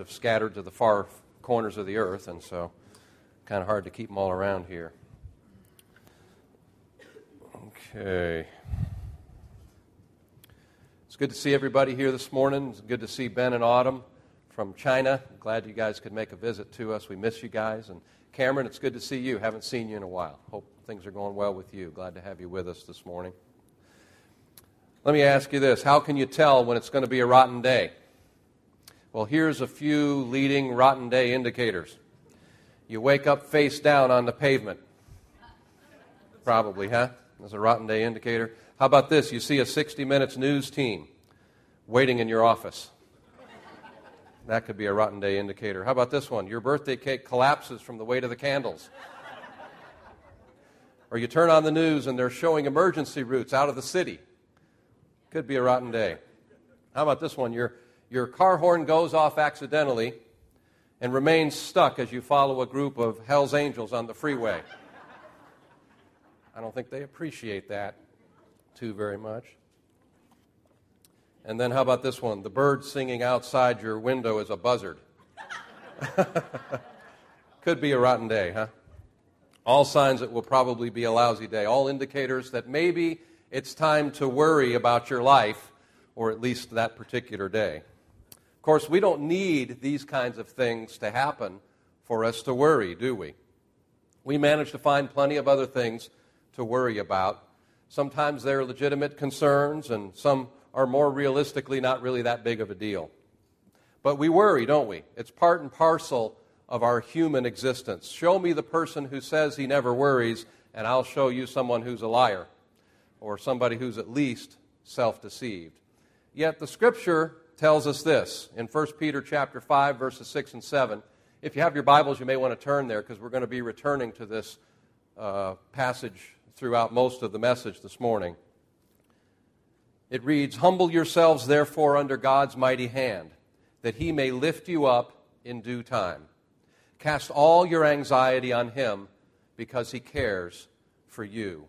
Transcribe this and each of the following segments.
have scattered to the far corners of the earth, and so kind of hard to keep them all around here. Okay. It's good to see everybody here this morning. It's good to see Ben and Autumn from China. Glad you guys could make a visit to us. We miss you guys. And Cameron, it's good to see you. Haven't seen you in a while. Hope things are going well with you. Glad to have you with us this morning. Let me ask you this How can you tell when it's going to be a rotten day? Well, here's a few leading rotten day indicators. You wake up face down on the pavement. Probably, huh? That's a rotten day indicator. How about this? You see a 60 Minutes news team waiting in your office. That could be a rotten day indicator. How about this one? Your birthday cake collapses from the weight of the candles. or you turn on the news and they're showing emergency routes out of the city. Could be a rotten day. How about this one? Your, your car horn goes off accidentally and remains stuck as you follow a group of Hell's Angels on the freeway. I don't think they appreciate that too very much. And then how about this one? The bird singing outside your window is a buzzard. Could be a rotten day, huh? All signs it will probably be a lousy day. All indicators that maybe it's time to worry about your life, or at least that particular day. Of course, we don't need these kinds of things to happen for us to worry, do we? We manage to find plenty of other things to worry about. Sometimes they're legitimate concerns, and some are more realistically not really that big of a deal. But we worry, don't we? It's part and parcel of our human existence. Show me the person who says he never worries, and I'll show you someone who's a liar or somebody who's at least self-deceived. Yet the scripture tells us this in 1 Peter chapter 5 verses 6 and 7. If you have your Bibles, you may want to turn there because we're going to be returning to this uh, passage throughout most of the message this morning. It reads, Humble yourselves, therefore, under God's mighty hand, that he may lift you up in due time. Cast all your anxiety on him because he cares for you.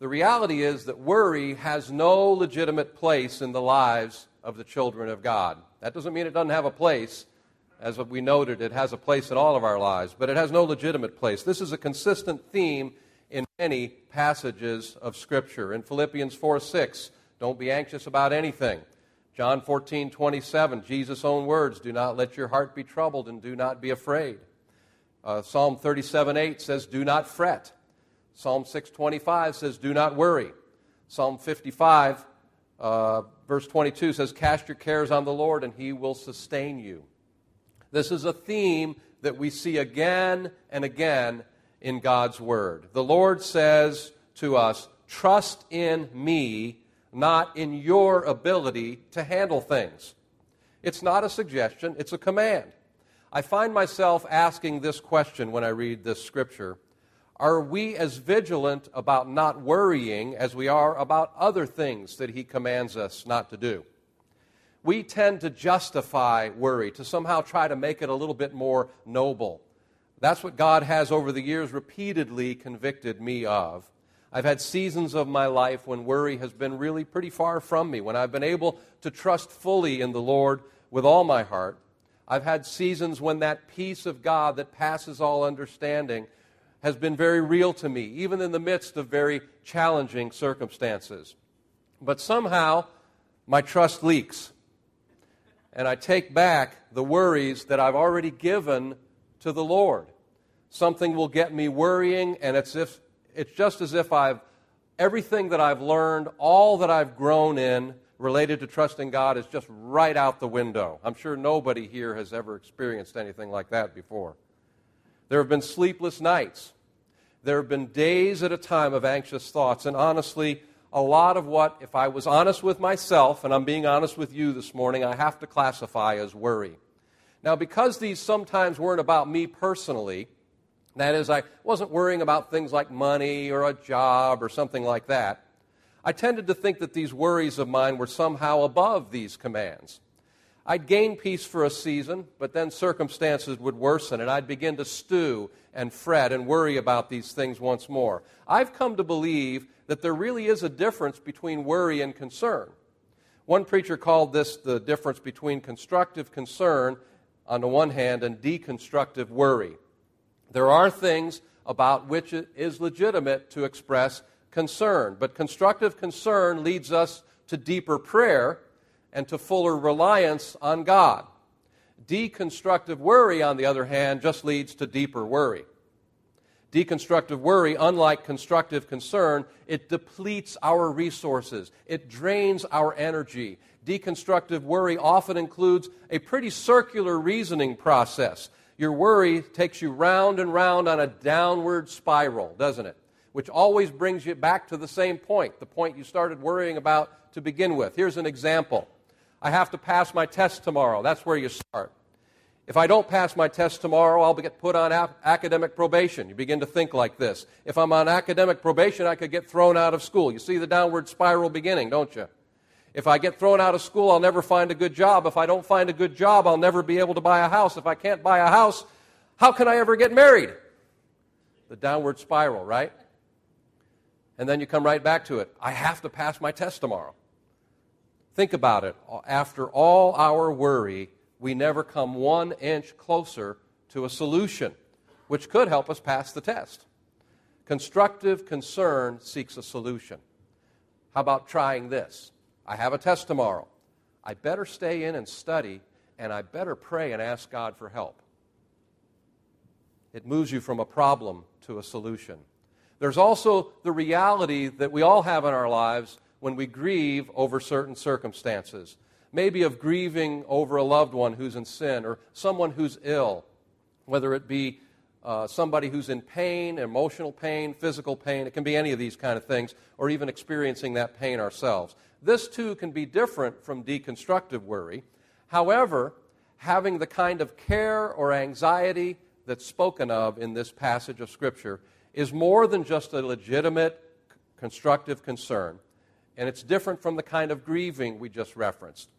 The reality is that worry has no legitimate place in the lives of the children of God. That doesn't mean it doesn't have a place. As we noted, it has a place in all of our lives, but it has no legitimate place. This is a consistent theme in many passages of Scripture. In Philippians 4 6, don't be anxious about anything. John 14, 27, Jesus' own words, do not let your heart be troubled and do not be afraid. Uh, Psalm 37, 8 says, do not fret. Psalm 625 says, do not worry. Psalm 55, uh, verse 22 says, cast your cares on the Lord and he will sustain you. This is a theme that we see again and again in God's Word. The Lord says to us, trust in me not in your ability to handle things. It's not a suggestion, it's a command. I find myself asking this question when I read this scripture Are we as vigilant about not worrying as we are about other things that He commands us not to do? We tend to justify worry, to somehow try to make it a little bit more noble. That's what God has over the years repeatedly convicted me of. I've had seasons of my life when worry has been really pretty far from me, when I've been able to trust fully in the Lord with all my heart. I've had seasons when that peace of God that passes all understanding has been very real to me, even in the midst of very challenging circumstances. But somehow, my trust leaks. And I take back the worries that I've already given to the Lord. Something will get me worrying, and it's if it's just as if I've everything that I've learned, all that I've grown in related to trusting God is just right out the window. I'm sure nobody here has ever experienced anything like that before. There have been sleepless nights. There have been days at a time of anxious thoughts. And honestly, a lot of what, if I was honest with myself, and I'm being honest with you this morning, I have to classify as worry. Now, because these sometimes weren't about me personally, that is, I wasn't worrying about things like money or a job or something like that. I tended to think that these worries of mine were somehow above these commands. I'd gain peace for a season, but then circumstances would worsen, and I'd begin to stew and fret and worry about these things once more. I've come to believe that there really is a difference between worry and concern. One preacher called this the difference between constructive concern on the one hand and deconstructive worry. There are things about which it is legitimate to express concern, but constructive concern leads us to deeper prayer and to fuller reliance on God. Deconstructive worry, on the other hand, just leads to deeper worry. Deconstructive worry, unlike constructive concern, it depletes our resources, it drains our energy. Deconstructive worry often includes a pretty circular reasoning process. Your worry takes you round and round on a downward spiral, doesn't it? Which always brings you back to the same point, the point you started worrying about to begin with. Here's an example I have to pass my test tomorrow. That's where you start. If I don't pass my test tomorrow, I'll get put on ap- academic probation. You begin to think like this. If I'm on academic probation, I could get thrown out of school. You see the downward spiral beginning, don't you? If I get thrown out of school, I'll never find a good job. If I don't find a good job, I'll never be able to buy a house. If I can't buy a house, how can I ever get married? The downward spiral, right? And then you come right back to it. I have to pass my test tomorrow. Think about it. After all our worry, we never come one inch closer to a solution, which could help us pass the test. Constructive concern seeks a solution. How about trying this? I have a test tomorrow. I better stay in and study, and I better pray and ask God for help. It moves you from a problem to a solution. There's also the reality that we all have in our lives when we grieve over certain circumstances maybe of grieving over a loved one who's in sin or someone who's ill, whether it be uh, somebody who's in pain, emotional pain, physical pain. It can be any of these kind of things, or even experiencing that pain ourselves. This too can be different from deconstructive worry. However, having the kind of care or anxiety that's spoken of in this passage of Scripture is more than just a legitimate constructive concern, and it's different from the kind of grieving we just referenced.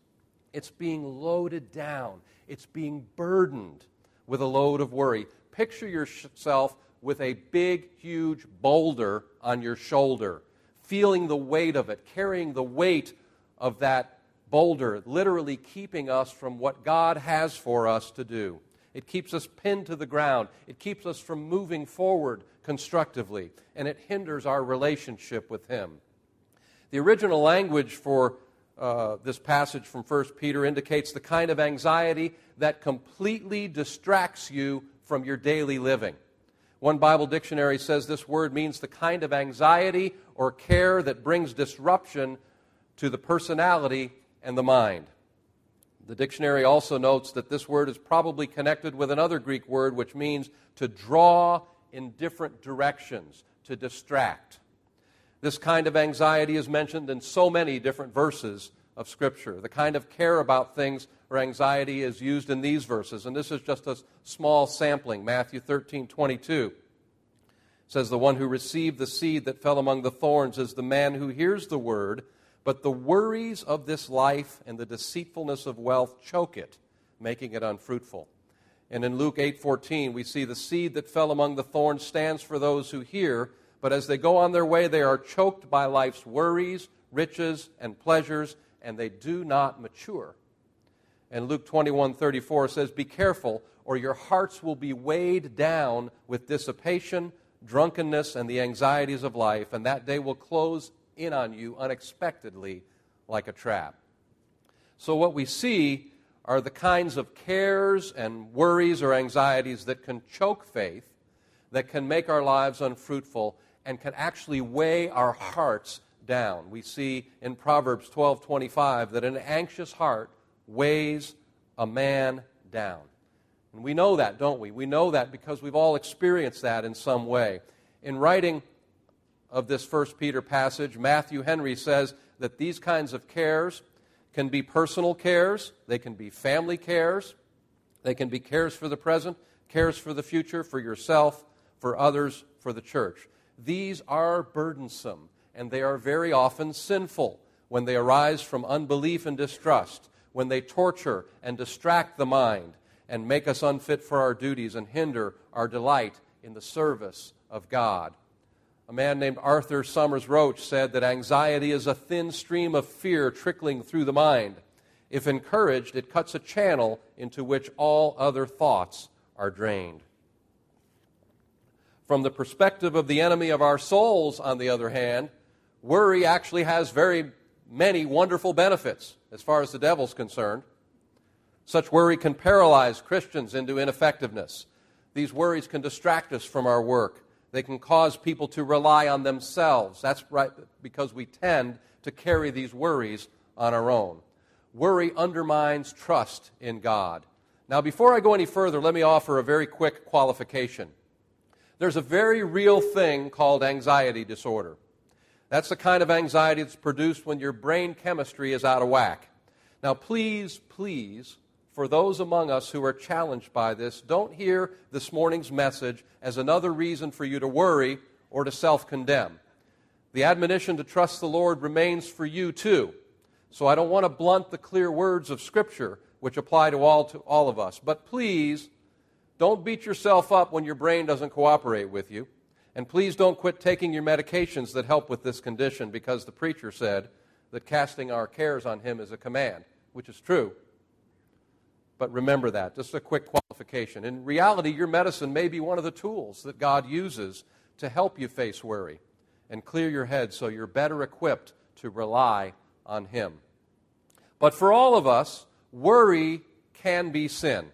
It's being loaded down, it's being burdened with a load of worry. Picture yourself with a big, huge boulder on your shoulder, feeling the weight of it, carrying the weight of that boulder, literally keeping us from what God has for us to do. It keeps us pinned to the ground. It keeps us from moving forward constructively, and it hinders our relationship with Him. The original language for uh, this passage from 1 Peter indicates the kind of anxiety that completely distracts you from your daily living. One Bible dictionary says this word means the kind of anxiety or care that brings disruption to the personality and the mind. The dictionary also notes that this word is probably connected with another Greek word which means to draw in different directions, to distract. This kind of anxiety is mentioned in so many different verses of Scripture. The kind of care about things or anxiety is used in these verses, and this is just a small sampling. Matthew 13 22 says, The one who received the seed that fell among the thorns is the man who hears the word, but the worries of this life and the deceitfulness of wealth choke it, making it unfruitful. And in Luke 8:14 we see the seed that fell among the thorns stands for those who hear, but as they go on their way, they are choked by life's worries, riches, and pleasures, and they do not mature. And Luke 21 34 says, Be careful, or your hearts will be weighed down with dissipation, drunkenness, and the anxieties of life, and that day will close in on you unexpectedly like a trap. So, what we see are the kinds of cares and worries or anxieties that can choke faith, that can make our lives unfruitful, and can actually weigh our hearts down. We see in Proverbs 12:25 that an anxious heart weighs a man down. And we know that, don't we? We know that because we've all experienced that in some way. In writing of this first Peter passage, Matthew Henry says that these kinds of cares can be personal cares, they can be family cares, they can be cares for the present, cares for the future, for yourself, for others, for the church. These are burdensome, and they are very often sinful when they arise from unbelief and distrust, when they torture and distract the mind and make us unfit for our duties and hinder our delight in the service of God. A man named Arthur Somers Roche said that anxiety is a thin stream of fear trickling through the mind. If encouraged, it cuts a channel into which all other thoughts are drained. From the perspective of the enemy of our souls, on the other hand, worry actually has very many wonderful benefits as far as the devil's concerned. Such worry can paralyze Christians into ineffectiveness. These worries can distract us from our work. They can cause people to rely on themselves. That's right, because we tend to carry these worries on our own. Worry undermines trust in God. Now, before I go any further, let me offer a very quick qualification. There's a very real thing called anxiety disorder. That's the kind of anxiety that's produced when your brain chemistry is out of whack. Now, please, please, for those among us who are challenged by this, don't hear this morning's message as another reason for you to worry or to self condemn. The admonition to trust the Lord remains for you too. So I don't want to blunt the clear words of Scripture, which apply to all, to all of us. But please, don't beat yourself up when your brain doesn't cooperate with you. And please don't quit taking your medications that help with this condition because the preacher said that casting our cares on him is a command, which is true. But remember that. Just a quick qualification. In reality, your medicine may be one of the tools that God uses to help you face worry and clear your head so you're better equipped to rely on Him. But for all of us, worry can be sin.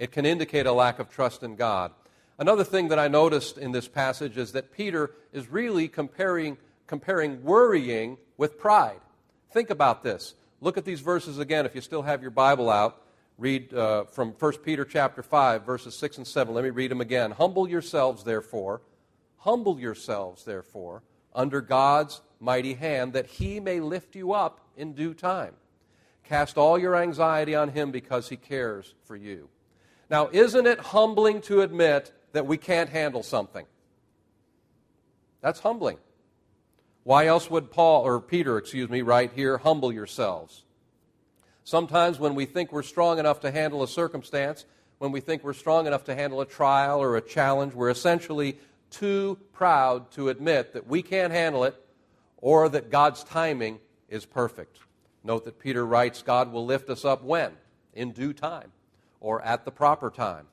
It can indicate a lack of trust in God. Another thing that I noticed in this passage is that Peter is really comparing, comparing worrying with pride. Think about this. Look at these verses again if you still have your Bible out read uh, from 1 Peter chapter 5, verses 6 and 7. Let me read them again. Humble yourselves, therefore, humble yourselves, therefore, under God's mighty hand, that he may lift you up in due time. Cast all your anxiety on him because he cares for you. Now, isn't it humbling to admit that we can't handle something? That's humbling. Why else would Paul, or Peter, excuse me, write here, humble yourselves? Sometimes when we think we're strong enough to handle a circumstance, when we think we're strong enough to handle a trial or a challenge, we're essentially too proud to admit that we can't handle it or that God's timing is perfect. Note that Peter writes, God will lift us up when? In due time or at the proper time.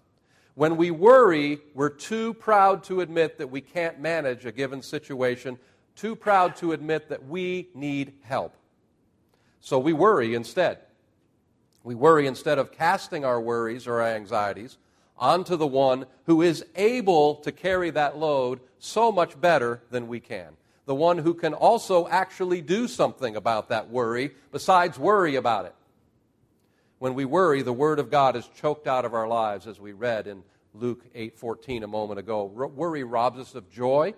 When we worry, we're too proud to admit that we can't manage a given situation, too proud to admit that we need help. So we worry instead. We worry instead of casting our worries or our anxieties onto the one who is able to carry that load so much better than we can. The one who can also actually do something about that worry besides worry about it. When we worry, the word of God is choked out of our lives as we read in Luke 8:14 a moment ago. Worry robs us of joy,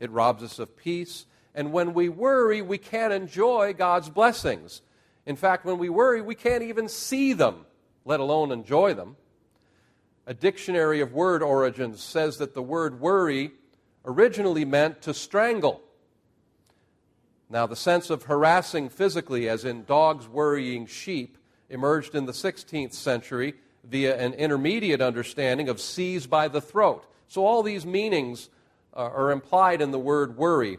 it robs us of peace, and when we worry, we can't enjoy God's blessings. In fact, when we worry, we can't even see them, let alone enjoy them. A dictionary of word origins says that the word worry originally meant to strangle. Now, the sense of harassing physically, as in dogs worrying sheep, emerged in the 16th century via an intermediate understanding of seize by the throat. So, all these meanings uh, are implied in the word worry.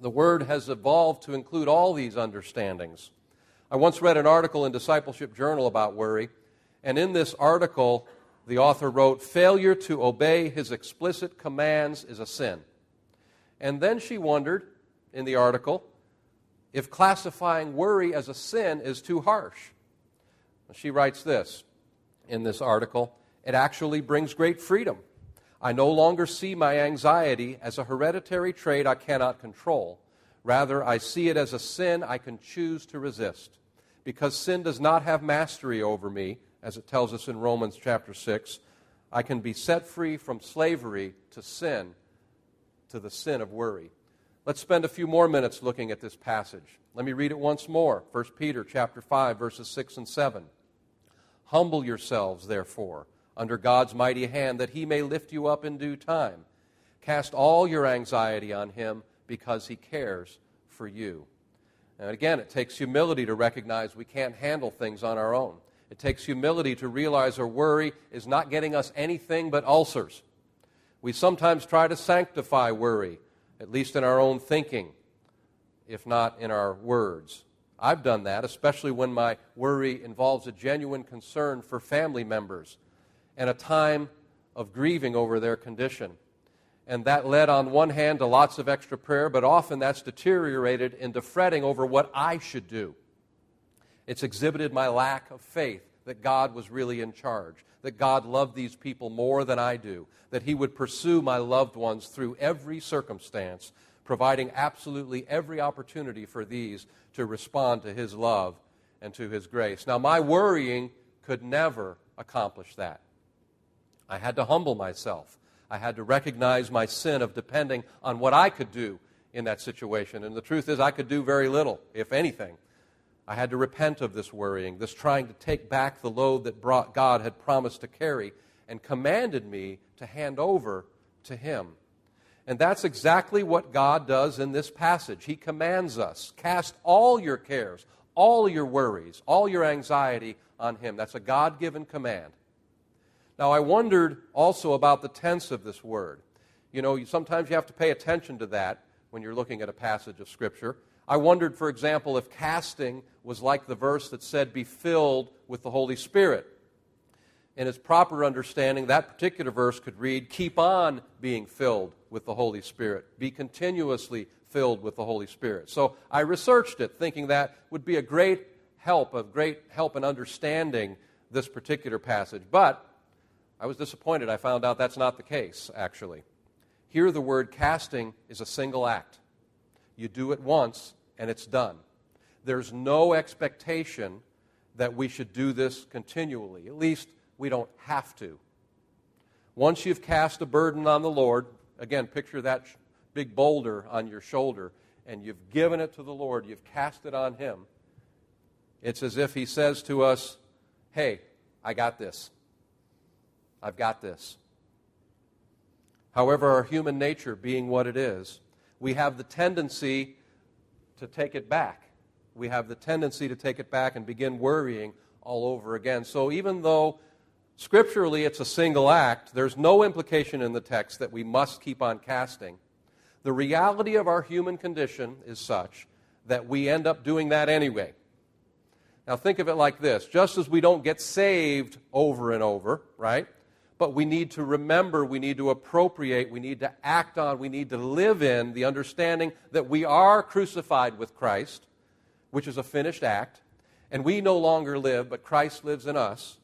The word has evolved to include all these understandings. I once read an article in Discipleship Journal about worry, and in this article, the author wrote, Failure to obey his explicit commands is a sin. And then she wondered in the article if classifying worry as a sin is too harsh. She writes this in this article It actually brings great freedom. I no longer see my anxiety as a hereditary trait I cannot control. Rather, I see it as a sin I can choose to resist because sin does not have mastery over me, as it tells us in Romans chapter 6, I can be set free from slavery to sin, to the sin of worry. Let's spend a few more minutes looking at this passage. Let me read it once more. 1 Peter chapter 5 verses 6 and 7. Humble yourselves therefore under God's mighty hand that he may lift you up in due time. Cast all your anxiety on him because he cares for you. And again, it takes humility to recognize we can't handle things on our own. It takes humility to realize our worry is not getting us anything but ulcers. We sometimes try to sanctify worry, at least in our own thinking, if not in our words. I've done that, especially when my worry involves a genuine concern for family members and a time of grieving over their condition. And that led, on one hand, to lots of extra prayer, but often that's deteriorated into fretting over what I should do. It's exhibited my lack of faith that God was really in charge, that God loved these people more than I do, that He would pursue my loved ones through every circumstance, providing absolutely every opportunity for these to respond to His love and to His grace. Now, my worrying could never accomplish that. I had to humble myself. I had to recognize my sin of depending on what I could do in that situation. And the truth is, I could do very little, if anything. I had to repent of this worrying, this trying to take back the load that God had promised to carry and commanded me to hand over to Him. And that's exactly what God does in this passage. He commands us cast all your cares, all your worries, all your anxiety on Him. That's a God given command. Now, I wondered also about the tense of this word. You know, sometimes you have to pay attention to that when you're looking at a passage of Scripture. I wondered, for example, if casting was like the verse that said, be filled with the Holy Spirit. In its proper understanding, that particular verse could read, keep on being filled with the Holy Spirit, be continuously filled with the Holy Spirit. So I researched it, thinking that would be a great help, a great help in understanding this particular passage. But I was disappointed. I found out that's not the case, actually. Here, the word casting is a single act. You do it once, and it's done. There's no expectation that we should do this continually. At least we don't have to. Once you've cast a burden on the Lord, again, picture that big boulder on your shoulder, and you've given it to the Lord, you've cast it on Him. It's as if He says to us, Hey, I got this. I've got this. However, our human nature being what it is, we have the tendency to take it back. We have the tendency to take it back and begin worrying all over again. So even though scripturally it's a single act, there's no implication in the text that we must keep on casting. The reality of our human condition is such that we end up doing that anyway. Now, think of it like this just as we don't get saved over and over, right? but we need to remember, we need to appropriate, we need to act on, we need to live in the understanding that we are crucified with Christ, which is a finished act, and we no longer live, but Christ lives in us.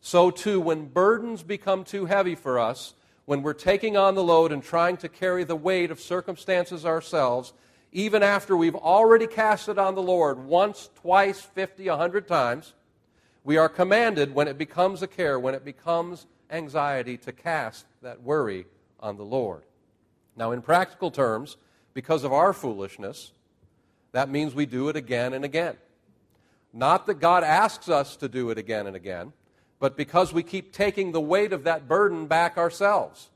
So, too, when burdens become too heavy for us, when we're taking on the load and trying to carry the weight of circumstances ourselves, even after we've already cast it on the Lord once, twice, fifty, a hundred times, we are commanded when it becomes a care, when it becomes anxiety to cast that worry on the Lord. Now, in practical terms, because of our foolishness, that means we do it again and again. Not that God asks us to do it again and again, but because we keep taking the weight of that burden back ourselves.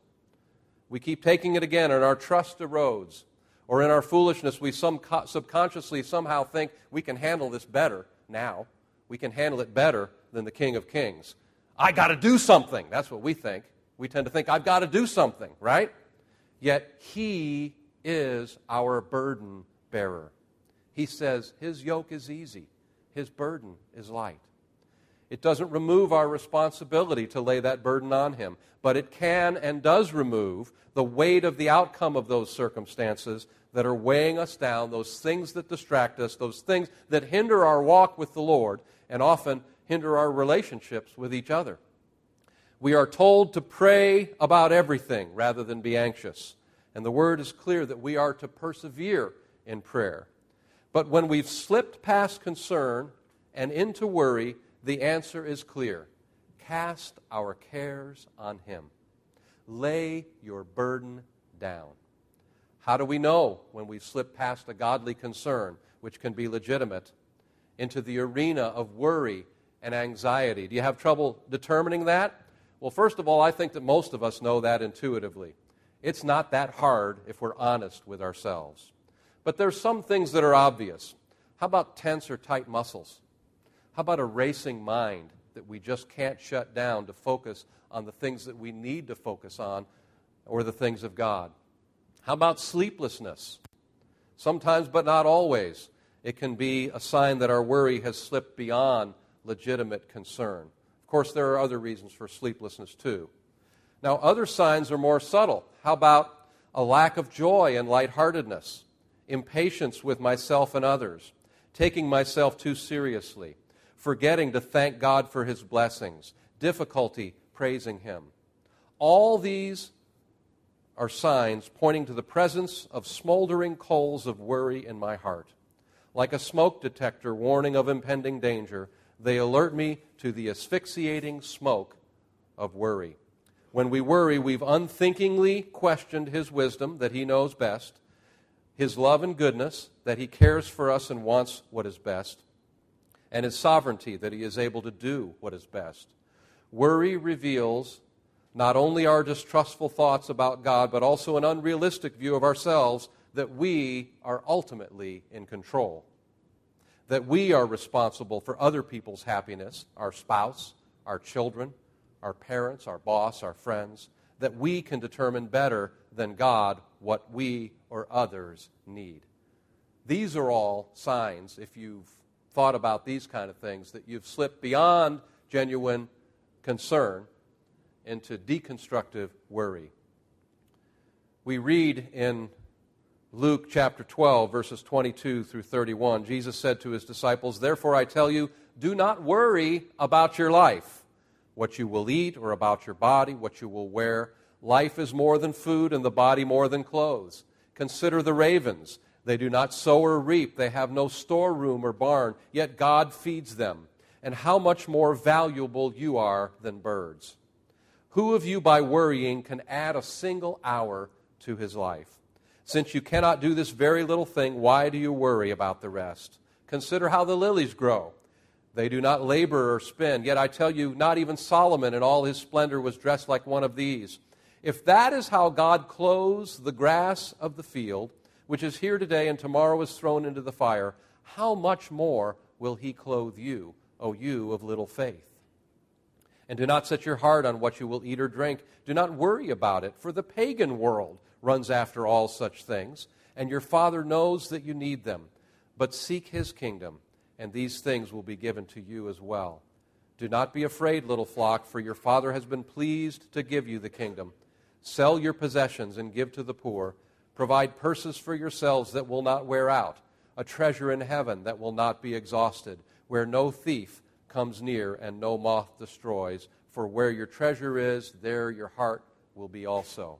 We keep taking it again, and our trust erodes. Or in our foolishness, we subconsciously somehow think we can handle this better now. We can handle it better than the King of Kings. I got to do something. That's what we think. We tend to think, I've got to do something, right? Yet He is our burden bearer. He says His yoke is easy, His burden is light. It doesn't remove our responsibility to lay that burden on Him, but it can and does remove the weight of the outcome of those circumstances that are weighing us down, those things that distract us, those things that hinder our walk with the Lord, and often hinder our relationships with each other. We are told to pray about everything rather than be anxious. And the word is clear that we are to persevere in prayer. But when we've slipped past concern and into worry, the answer is clear cast our cares on Him. Lay your burden down. How do we know when we've slipped past a godly concern, which can be legitimate, into the arena of worry and anxiety. Do you have trouble determining that? Well, first of all, I think that most of us know that intuitively. It's not that hard if we're honest with ourselves. But there's some things that are obvious. How about tense or tight muscles? How about a racing mind that we just can't shut down to focus on the things that we need to focus on or the things of God? How about sleeplessness? Sometimes, but not always. It can be a sign that our worry has slipped beyond legitimate concern. Of course, there are other reasons for sleeplessness too. Now, other signs are more subtle. How about a lack of joy and lightheartedness, impatience with myself and others, taking myself too seriously, forgetting to thank God for his blessings, difficulty praising him? All these are signs pointing to the presence of smoldering coals of worry in my heart. Like a smoke detector warning of impending danger, they alert me to the asphyxiating smoke of worry. When we worry, we've unthinkingly questioned His wisdom that He knows best, His love and goodness that He cares for us and wants what is best, and His sovereignty that He is able to do what is best. Worry reveals not only our distrustful thoughts about God, but also an unrealistic view of ourselves that we are ultimately in control. That we are responsible for other people's happiness, our spouse, our children, our parents, our boss, our friends, that we can determine better than God what we or others need. These are all signs, if you've thought about these kind of things, that you've slipped beyond genuine concern into deconstructive worry. We read in Luke chapter 12, verses 22 through 31, Jesus said to his disciples, Therefore I tell you, do not worry about your life, what you will eat, or about your body, what you will wear. Life is more than food, and the body more than clothes. Consider the ravens. They do not sow or reap, they have no storeroom or barn, yet God feeds them. And how much more valuable you are than birds. Who of you, by worrying, can add a single hour to his life? Since you cannot do this very little thing, why do you worry about the rest? Consider how the lilies grow. They do not labor or spin. Yet I tell you, not even Solomon in all his splendor was dressed like one of these. If that is how God clothes the grass of the field, which is here today and tomorrow is thrown into the fire, how much more will he clothe you, O you of little faith? And do not set your heart on what you will eat or drink. Do not worry about it, for the pagan world runs after all such things, and your Father knows that you need them. But seek his kingdom, and these things will be given to you as well. Do not be afraid, little flock, for your Father has been pleased to give you the kingdom. Sell your possessions and give to the poor. Provide purses for yourselves that will not wear out, a treasure in heaven that will not be exhausted, where no thief comes near and no moth destroys. For where your treasure is, there your heart will be also.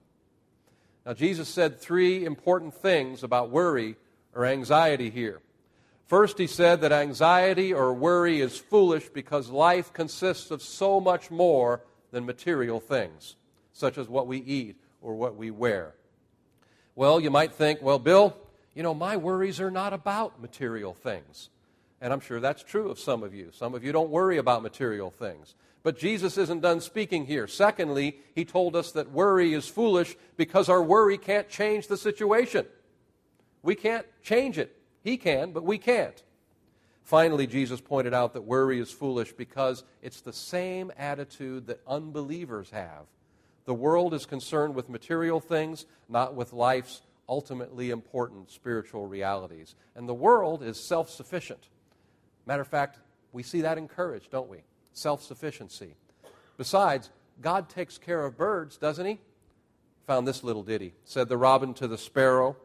Now, Jesus said three important things about worry or anxiety here. First, he said that anxiety or worry is foolish because life consists of so much more than material things, such as what we eat or what we wear. Well, you might think, well, Bill, you know, my worries are not about material things. And I'm sure that's true of some of you. Some of you don't worry about material things. But Jesus isn't done speaking here. Secondly, he told us that worry is foolish because our worry can't change the situation. We can't change it. He can, but we can't. Finally, Jesus pointed out that worry is foolish because it's the same attitude that unbelievers have. The world is concerned with material things, not with life's ultimately important spiritual realities. And the world is self sufficient. Matter of fact, we see that encouraged, don't we? Self sufficiency. Besides, God takes care of birds, doesn't He? Found this little ditty. Said the robin to the sparrow,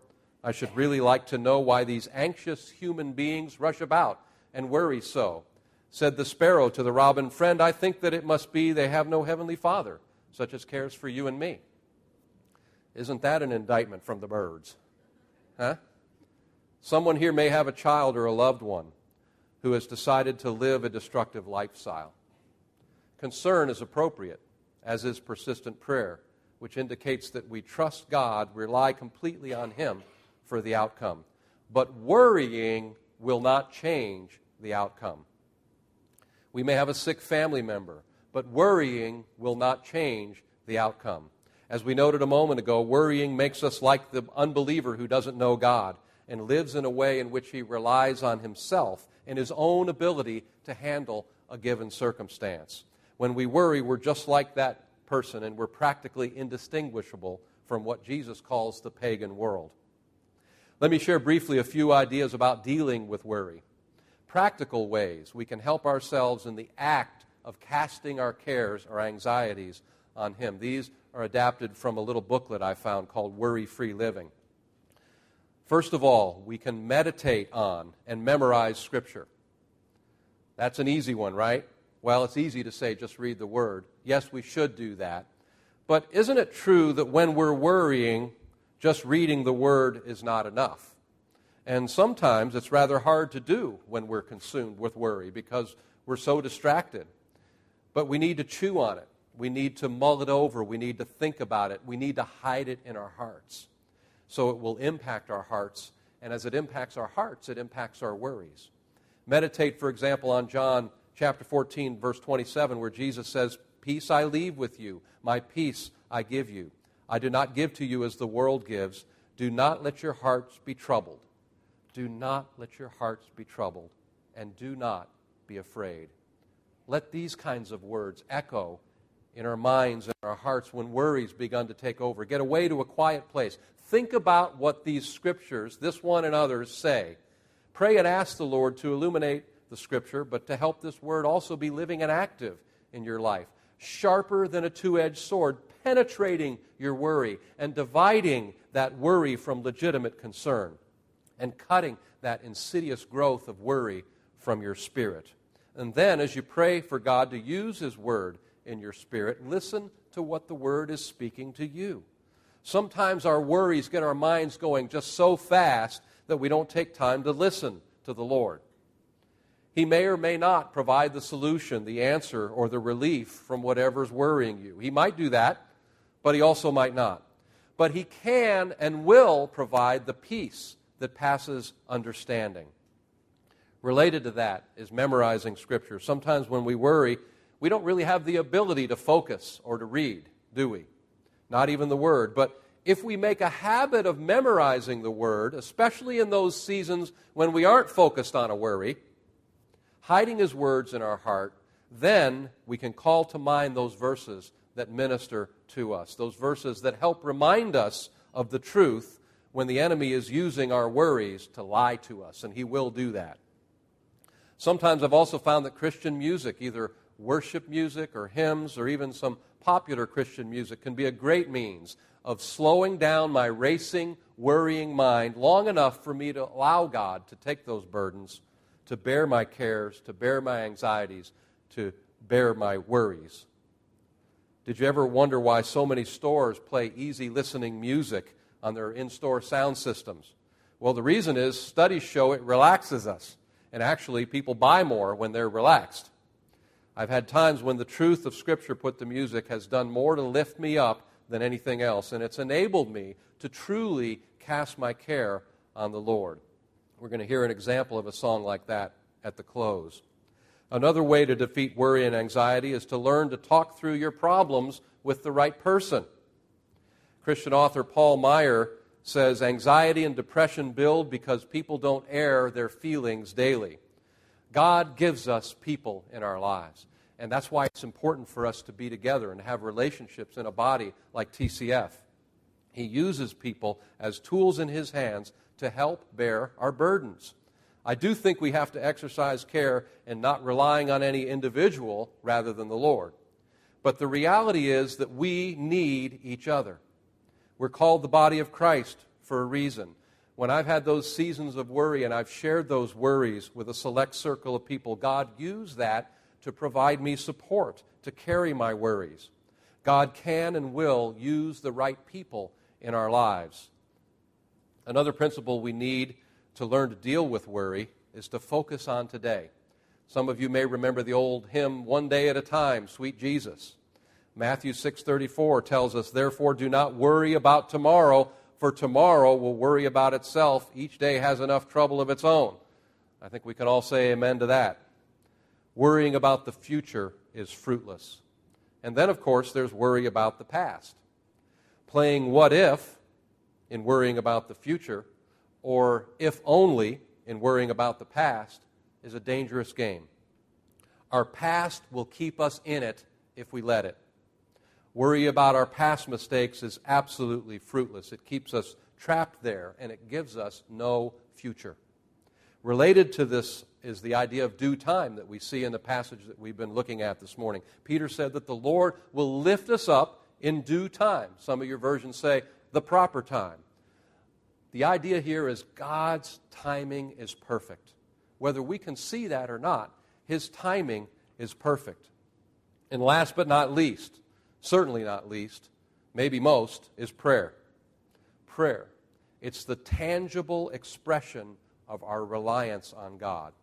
I should really like to know why these anxious human beings rush about and worry so. Said the sparrow to the robin, Friend, I think that it must be they have no heavenly father, such as cares for you and me. Isn't that an indictment from the birds? Huh? Someone here may have a child or a loved one who has decided to live a destructive lifestyle. Concern is appropriate, as is persistent prayer, which indicates that we trust God, rely completely on Him for the outcome. But worrying will not change the outcome. We may have a sick family member, but worrying will not change the outcome. As we noted a moment ago, worrying makes us like the unbeliever who doesn't know God and lives in a way in which he relies on himself and his own ability to handle a given circumstance. When we worry, we're just like that person and we're practically indistinguishable from what Jesus calls the pagan world. Let me share briefly a few ideas about dealing with worry. Practical ways we can help ourselves in the act of casting our cares or anxieties on Him. These are adapted from a little booklet I found called Worry Free Living. First of all, we can meditate on and memorize Scripture. That's an easy one, right? Well, it's easy to say just read the Word. Yes, we should do that. But isn't it true that when we're worrying, just reading the Word is not enough? And sometimes it's rather hard to do when we're consumed with worry because we're so distracted. But we need to chew on it. We need to mull it over. We need to think about it. We need to hide it in our hearts so it will impact our hearts. And as it impacts our hearts, it impacts our worries. Meditate, for example, on John chapter 14, verse 27, where Jesus says, Peace I leave with you, my peace I give you. I do not give to you as the world gives. Do not let your hearts be troubled. Do not let your hearts be troubled, and do not be afraid. Let these kinds of words echo in our minds and our hearts when worries begun to take over. Get away to a quiet place. Think about what these scriptures, this one and others, say. Pray and ask the Lord to illuminate the scripture, but to help this word also be living and active in your life. Sharper than a two edged sword, penetrating your worry and dividing that worry from legitimate concern and cutting that insidious growth of worry from your spirit. And then, as you pray for God to use His word in your spirit, listen to what the word is speaking to you. Sometimes our worries get our minds going just so fast that we don't take time to listen to the Lord. He may or may not provide the solution, the answer, or the relief from whatever's worrying you. He might do that, but he also might not. But he can and will provide the peace that passes understanding. Related to that is memorizing Scripture. Sometimes when we worry, we don't really have the ability to focus or to read, do we? Not even the Word. But if we make a habit of memorizing the Word, especially in those seasons when we aren't focused on a worry, hiding His words in our heart, then we can call to mind those verses that minister to us, those verses that help remind us of the truth when the enemy is using our worries to lie to us, and he will do that. Sometimes I've also found that Christian music, either worship music or hymns or even some popular Christian music, can be a great means of slowing down my racing, worrying mind long enough for me to allow God to take those burdens to bear my cares, to bear my anxieties, to bear my worries. Did you ever wonder why so many stores play easy listening music on their in store sound systems? Well, the reason is studies show it relaxes us. And actually, people buy more when they're relaxed. I've had times when the truth of Scripture put to music has done more to lift me up than anything else, and it's enabled me to truly cast my care on the Lord. We're going to hear an example of a song like that at the close. Another way to defeat worry and anxiety is to learn to talk through your problems with the right person. Christian author Paul Meier says anxiety and depression build because people don't air their feelings daily. God gives us people in our lives. And that's why it's important for us to be together and have relationships in a body like TCF. He uses people as tools in his hands to help bear our burdens. I do think we have to exercise care in not relying on any individual rather than the Lord. But the reality is that we need each other. We're called the body of Christ for a reason. When I've had those seasons of worry and I've shared those worries with a select circle of people, God used that to provide me support to carry my worries. God can and will use the right people in our lives. Another principle we need to learn to deal with worry is to focus on today. Some of you may remember the old hymn one day at a time, sweet Jesus. Matthew 6:34 tells us, "Therefore do not worry about tomorrow, for tomorrow will worry about itself. Each day has enough trouble of its own." I think we can all say amen to that. Worrying about the future is fruitless. And then of course there's worry about the past. Playing what if in worrying about the future, or if only in worrying about the past, is a dangerous game. Our past will keep us in it if we let it. Worry about our past mistakes is absolutely fruitless. It keeps us trapped there, and it gives us no future. Related to this is the idea of due time that we see in the passage that we've been looking at this morning. Peter said that the Lord will lift us up in due time. Some of your versions say the proper time. The idea here is God's timing is perfect. Whether we can see that or not, His timing is perfect. And last but not least, certainly not least, maybe most, is prayer. Prayer. It's the tangible expression of our reliance on God.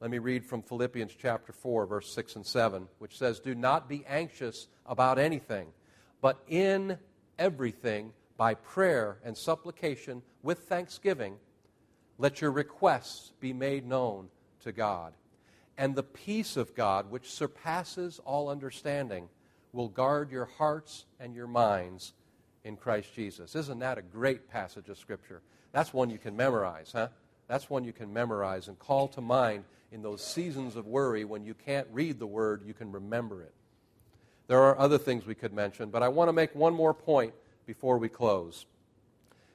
Let me read from Philippians chapter 4, verse 6 and 7, which says, Do not be anxious about anything, but in everything, by prayer and supplication with thanksgiving, let your requests be made known to God. And the peace of God, which surpasses all understanding, will guard your hearts and your minds in Christ Jesus. Isn't that a great passage of Scripture? That's one you can memorize, huh? That's one you can memorize and call to mind in those seasons of worry when you can't read the Word, you can remember it. There are other things we could mention, but I want to make one more point before we close.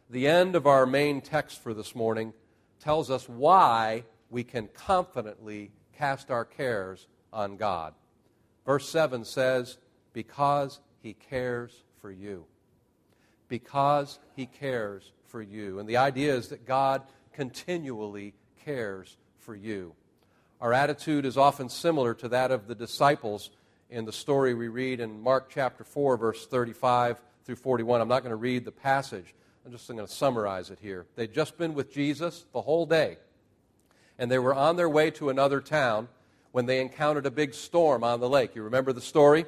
The end of our main text for this morning tells us why we can confidently cast our cares on God. Verse 7 says, Because he cares for you. Because he cares for you. And the idea is that God continually cares for you. Our attitude is often similar to that of the disciples in the story we read in Mark chapter 4, verse 35 through 41. I'm not going to read the passage, I'm just going to summarize it here. They'd just been with Jesus the whole day, and they were on their way to another town when they encountered a big storm on the lake. You remember the story?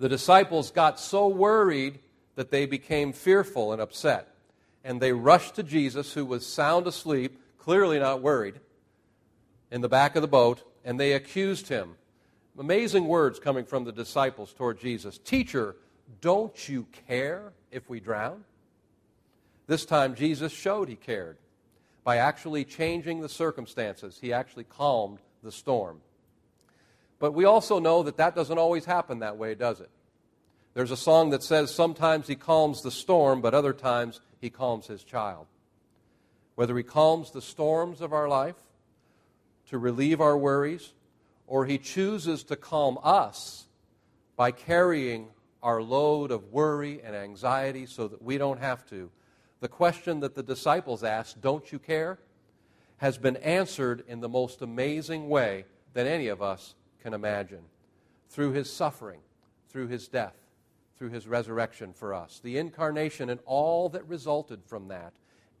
The disciples got so worried that they became fearful and upset. And they rushed to Jesus, who was sound asleep, clearly not worried, in the back of the boat, and they accused him. Amazing words coming from the disciples toward Jesus Teacher, don't you care if we drown? This time, Jesus showed he cared. By actually changing the circumstances, he actually calmed the storm. But we also know that that doesn't always happen that way, does it? There's a song that says sometimes he calms the storm, but other times he calms his child. Whether he calms the storms of our life to relieve our worries, or he chooses to calm us by carrying our load of worry and anxiety so that we don't have to. The question that the disciples asked, Don't you care? has been answered in the most amazing way that any of us can imagine through his suffering, through his death, through his resurrection for us. The incarnation and all that resulted from that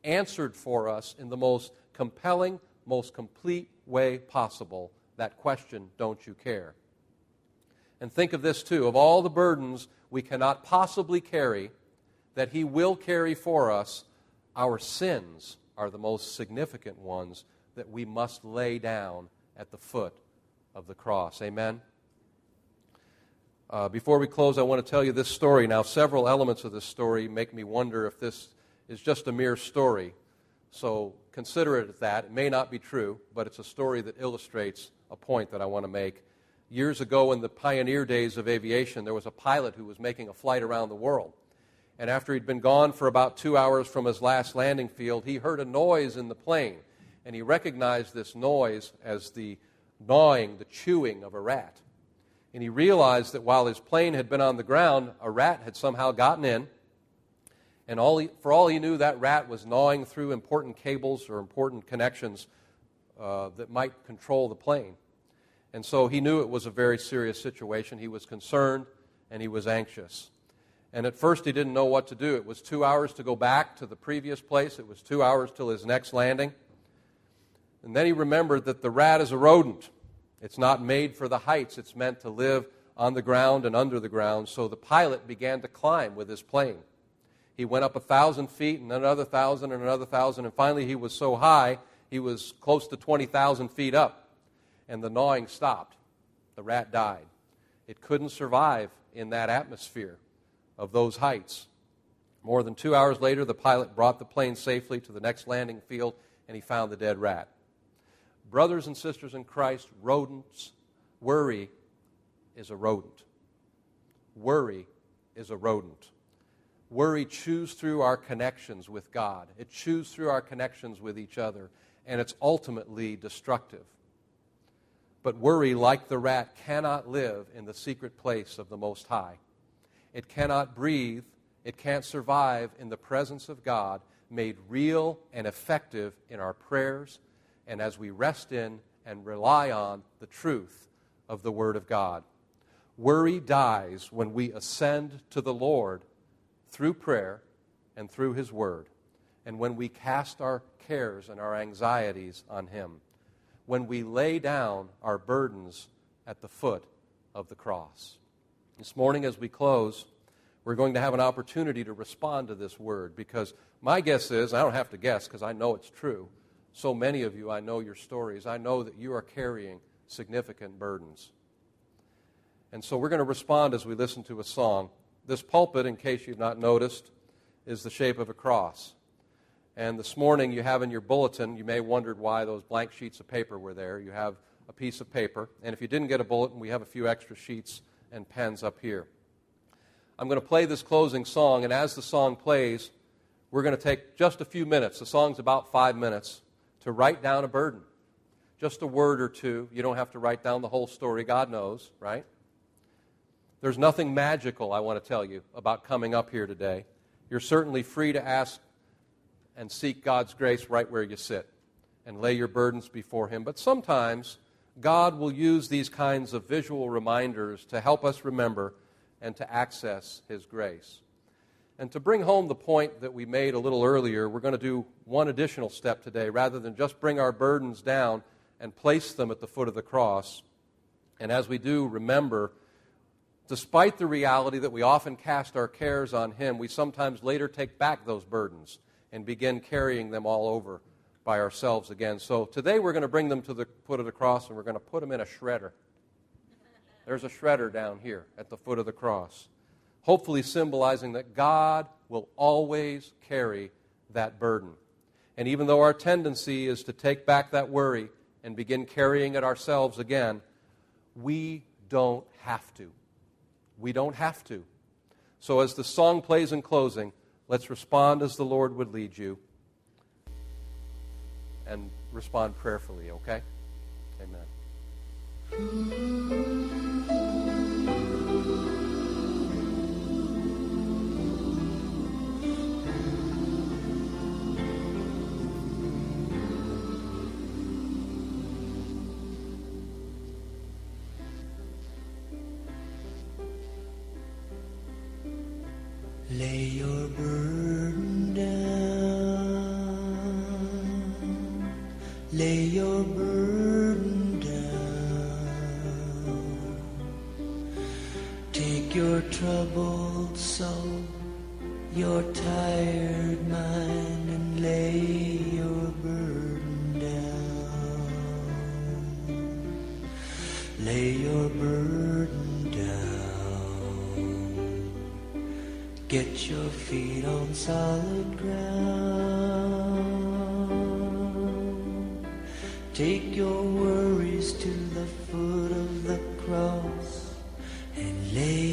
answered for us in the most compelling, most complete way possible that question, Don't you care? And think of this too of all the burdens we cannot possibly carry, that He will carry for us, our sins are the most significant ones that we must lay down at the foot of the cross. Amen? Uh, before we close, I want to tell you this story. Now, several elements of this story make me wonder if this is just a mere story. So consider it that. It may not be true, but it's a story that illustrates a point that I want to make years ago in the pioneer days of aviation, there was a pilot who was making a flight around the world. And after he'd been gone for about two hours from his last landing field, he heard a noise in the plane. And he recognized this noise as the gnawing, the chewing of a rat. And he realized that while his plane had been on the ground, a rat had somehow gotten in. And all he, for all he knew, that rat was gnawing through important cables or important connections uh, that might control the plane. And so he knew it was a very serious situation. He was concerned and he was anxious. And at first he didn't know what to do. It was two hours to go back to the previous place, it was two hours till his next landing. And then he remembered that the rat is a rodent. It's not made for the heights, it's meant to live on the ground and under the ground. So the pilot began to climb with his plane. He went up a thousand feet and another thousand and another thousand, and finally he was so high he was close to 20,000 feet up and the gnawing stopped. The rat died. It couldn't survive in that atmosphere of those heights. More than two hours later, the pilot brought the plane safely to the next landing field and he found the dead rat. Brothers and sisters in Christ, rodents, worry is a rodent. Worry is a rodent. Worry chews through our connections with God, it chews through our connections with each other, and it's ultimately destructive. But worry, like the rat, cannot live in the secret place of the Most High. It cannot breathe, it can't survive in the presence of God, made real and effective in our prayers and as we rest in and rely on the truth of the Word of God. Worry dies when we ascend to the Lord through prayer and through His Word, and when we cast our cares and our anxieties on Him, when we lay down our burdens at the foot of the cross. This morning, as we close, we're going to have an opportunity to respond to this word because my guess is, I don't have to guess because I know it's true. So many of you, I know your stories. I know that you are carrying significant burdens. And so we're going to respond as we listen to a song. This pulpit, in case you've not noticed, is the shape of a cross. And this morning you have in your bulletin, you may wondered why those blank sheets of paper were there. You have a piece of paper. And if you didn't get a bulletin, we have a few extra sheets and pens up here. I'm going to play this closing song, and as the song plays, we're going to take just a few minutes. The song's about five minutes to write down a burden. Just a word or two. You don't have to write down the whole story. God knows, right? There's nothing magical, I want to tell you, about coming up here today. You're certainly free to ask and seek God's grace right where you sit and lay your burdens before Him. But sometimes God will use these kinds of visual reminders to help us remember and to access His grace. And to bring home the point that we made a little earlier, we're going to do one additional step today. Rather than just bring our burdens down and place them at the foot of the cross, and as we do, remember, despite the reality that we often cast our cares on Him, we sometimes later take back those burdens and begin carrying them all over by ourselves again. So today we're going to bring them to the foot of the cross and we're going to put them in a shredder. There's a shredder down here at the foot of the cross, hopefully symbolizing that God will always carry that burden. And even though our tendency is to take back that worry and begin carrying it ourselves again, we don't have to. We don't have to. So, as the song plays in closing, let's respond as the Lord would lead you and respond prayerfully, okay? Amen. Take your worries to the foot of the cross and lay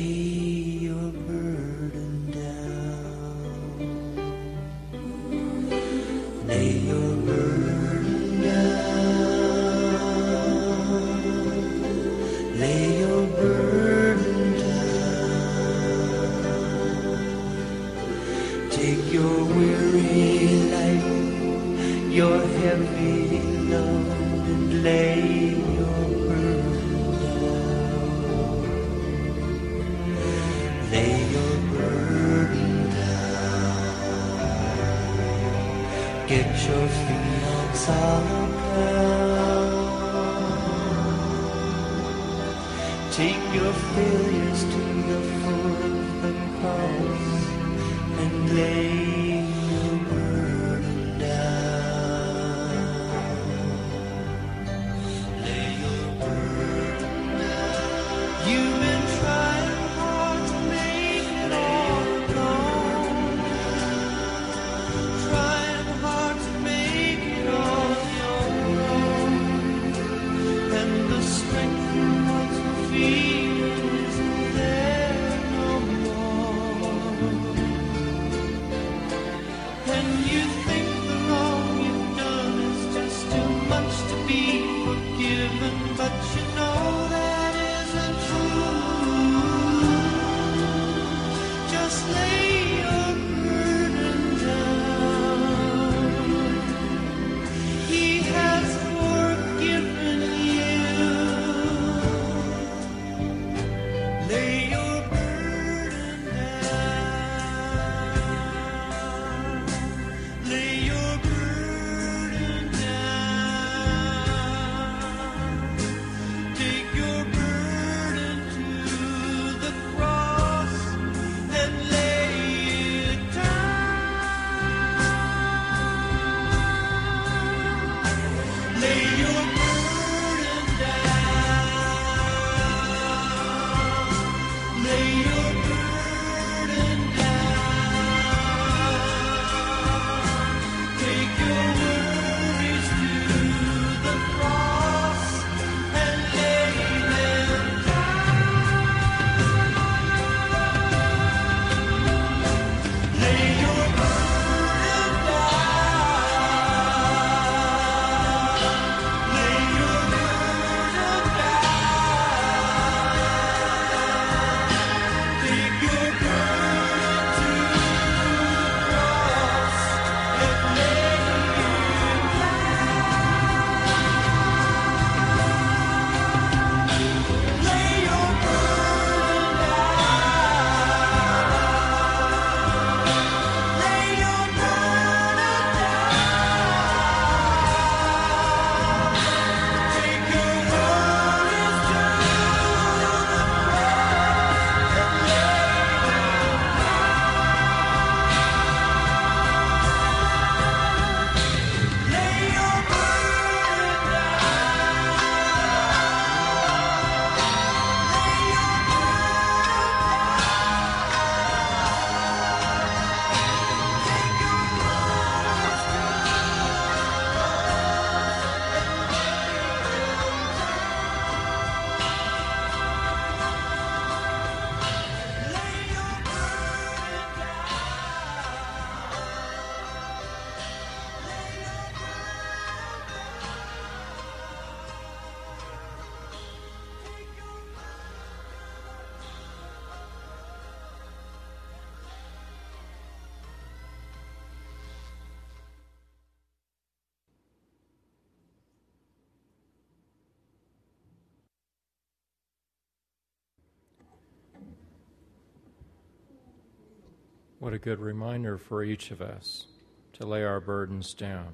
What a good reminder for each of us to lay our burdens down.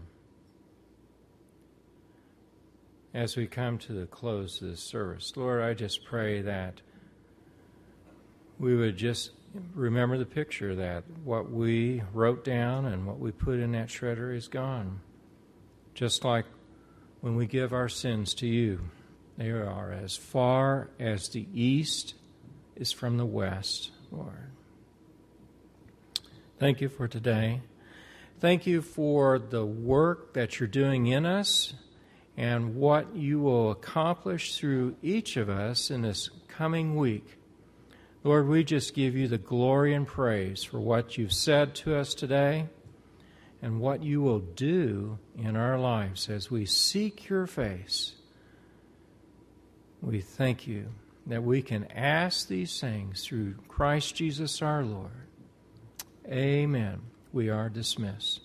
As we come to the close of this service, Lord, I just pray that we would just remember the picture that what we wrote down and what we put in that shredder is gone. Just like when we give our sins to you, they are as far as the east is from the west, Lord. Thank you for today. Thank you for the work that you're doing in us and what you will accomplish through each of us in this coming week. Lord, we just give you the glory and praise for what you've said to us today and what you will do in our lives as we seek your face. We thank you that we can ask these things through Christ Jesus our Lord. Amen. We are dismissed.